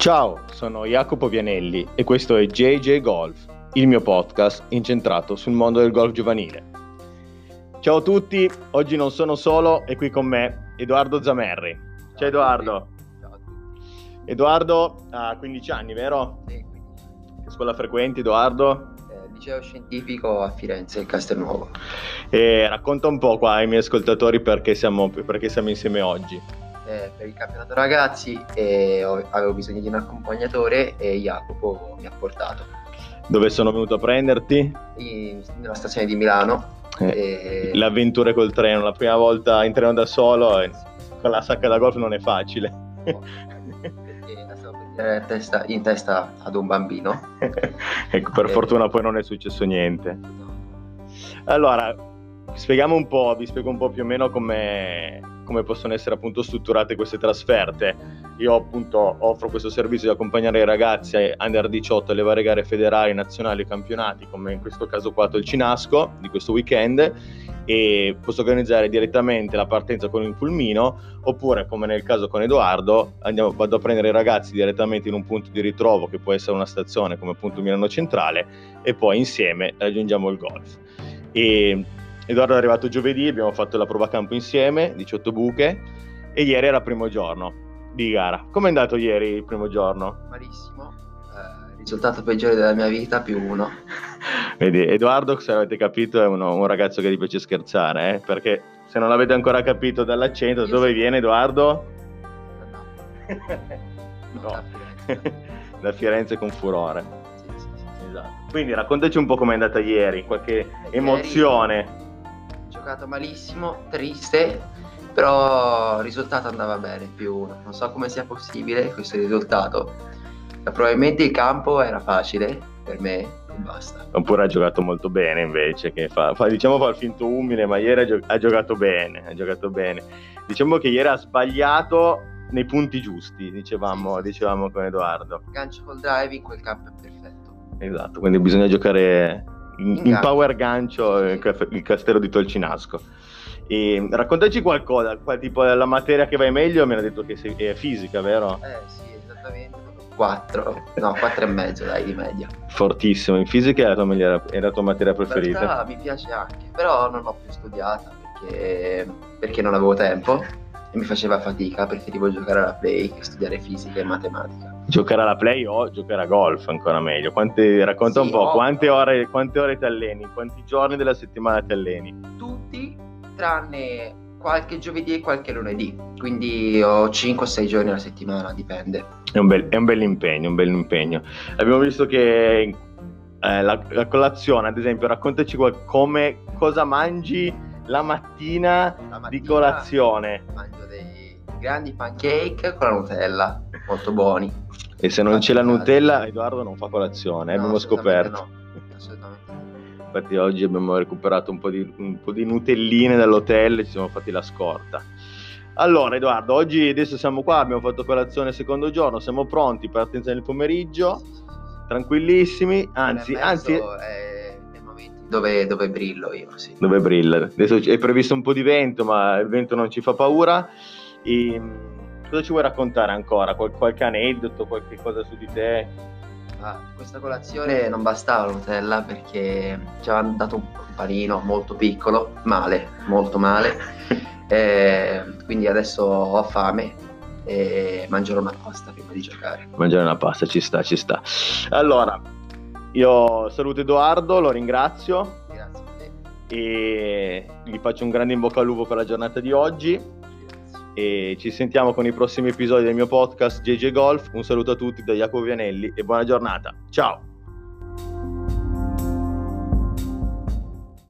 Ciao, sono Jacopo Vianelli e questo è JJ Golf, il mio podcast incentrato sul mondo del golf giovanile. Ciao a tutti, oggi non sono solo, è qui con me Edoardo Zamerri. Ciao Edoardo. Ciao a tutti. Edoardo ha 15 anni, vero? Sì, Che scuola frequenti Edoardo? eh, liceo scientifico a Firenze, Castelnuovo. E racconta un po' qua ai miei ascoltatori perché siamo, perché siamo insieme oggi. Eh, per il campionato ragazzi eh, ho- avevo bisogno di un accompagnatore e Jacopo mi ha portato Dove sono venuto a prenderti? in- nella stazione di Milano. Eh, e- Le avventure col treno, la prima volta in treno da solo e con la sacca da golf non è facile. perché la stavo per a testa- in testa ad un bambino. ecco, per Eh. fortuna poi non è successo niente. Allora, spieghiamo un po', vi spiego un po' più o meno come, come possono essere appunto strutturate queste trasferte. Io appunto offro questo servizio di accompagnare i ragazzi under 18 alle varie gare federali, nazionali, campionati, come in questo caso qua il Cinasco di questo weekend e posso organizzare direttamente la partenza con il pulmino oppure come nel caso con Edoardo andiamo, vado a prendere i ragazzi direttamente in un punto di ritrovo che può essere una stazione come appunto Milano Centrale e poi insieme raggiungiamo il golf. E Edoardo è arrivato giovedì, abbiamo fatto la prova campo insieme, 18 buche e ieri era il primo giorno di gara. Com'è andato ieri il primo giorno? Malissimo. eh, risultato peggiore della mia vita più uno. Vedi, Edoardo, se avete capito, è uno- un ragazzo che gli piace scherzare, eh? perché se non l'avete ancora capito dall'accento, da dove sì. viene Edoardo? No, No. da Firenze. da Firenze con furore. Sì, sì. Esatto. Quindi raccontaci un po' com'è andata ieri, qualche Ieri- emozione. Giocato malissimo, triste, però il risultato andava bene, più uno. Non so come sia possibile questo risultato. Ma probabilmente il campo era facile per me e basta. Oppure ha giocato molto bene invece, che fa, fa- diciamo fa il finto umile, ma ieri ha, gio- ha giocato bene, ha giocato bene. Diciamo che ieri ha sbagliato nei punti giusti, dicevamo, Sì, sì, dicevamo con Edoardo. Gancio col driving, quel campo è perfetto. Esatto, quindi bisogna giocare in, In in power gancio Sì, il, castello di Tolcinasco. E raccontaci qualcosa, qual- tipo la materia che vai meglio, mi hanno detto che sei- è fisica, vero? Eh sì, esattamente. 4, no, 4 e mezzo dai di media. Fortissimo, in fisica è la tua, migliore- è la tua materia In preferita. realtà mi piace anche, però non l'ho più studiata perché, perché non avevo tempo e mi faceva fatica, preferivo giocare alla play che studiare fisica e matematica. Giocare alla play o giocare a golf ancora meglio. Quante- racconta Sì, un po', ovvio. quante ore, quante ore ti alleni? Quanti giorni della settimana ti alleni? Tutti tranne qualche giovedì e qualche lunedì, quindi ho 5-6 giorni alla settimana, dipende. È un bel, è un bel impegno, un bel impegno. Abbiamo visto che eh, la, la colazione, ad esempio, raccontaci qual- come, cosa mangi la mattina, La di mattina colazione. Mangio dei grandi pancake con la Nutella, molto buoni. E se non c'è la Nutella, Edoardo non fa colazione, eh, No, abbiamo scoperto. No, assolutamente. Infatti oggi abbiamo recuperato un po' di, un po' di nutelline dall'hotel e ci siamo fatti la scorta. Allora Edoardo, oggi adesso siamo qua, abbiamo fatto colazione secondo giorno, siamo pronti, partenza nel pomeriggio, tranquillissimi, anzi, anzi, È momento dove, dove brillo io, sì. dove brilla? Adesso è previsto un po' di vento, ma il vento non ci fa paura. E, mm, cosa ci vuoi raccontare ancora? Qual- qualche aneddoto, qualche cosa su di te? Ah, questa colazione non bastava la Nutella perché ci avevano dato un, panino molto piccolo, male, molto male. Eh, quindi adesso ho fame e mangerò una pasta prima di giocare. Mangiare una pasta, ci sta, ci sta. Allora, io saluto Edoardo, lo ringrazio. Grazie a te. e gli faccio un grande in bocca al lupo per la giornata di oggi. E ci sentiamo con i prossimi episodi del mio podcast JJ Golf. Un saluto a tutti da Jacopo Vianelli e buona giornata. Ciao!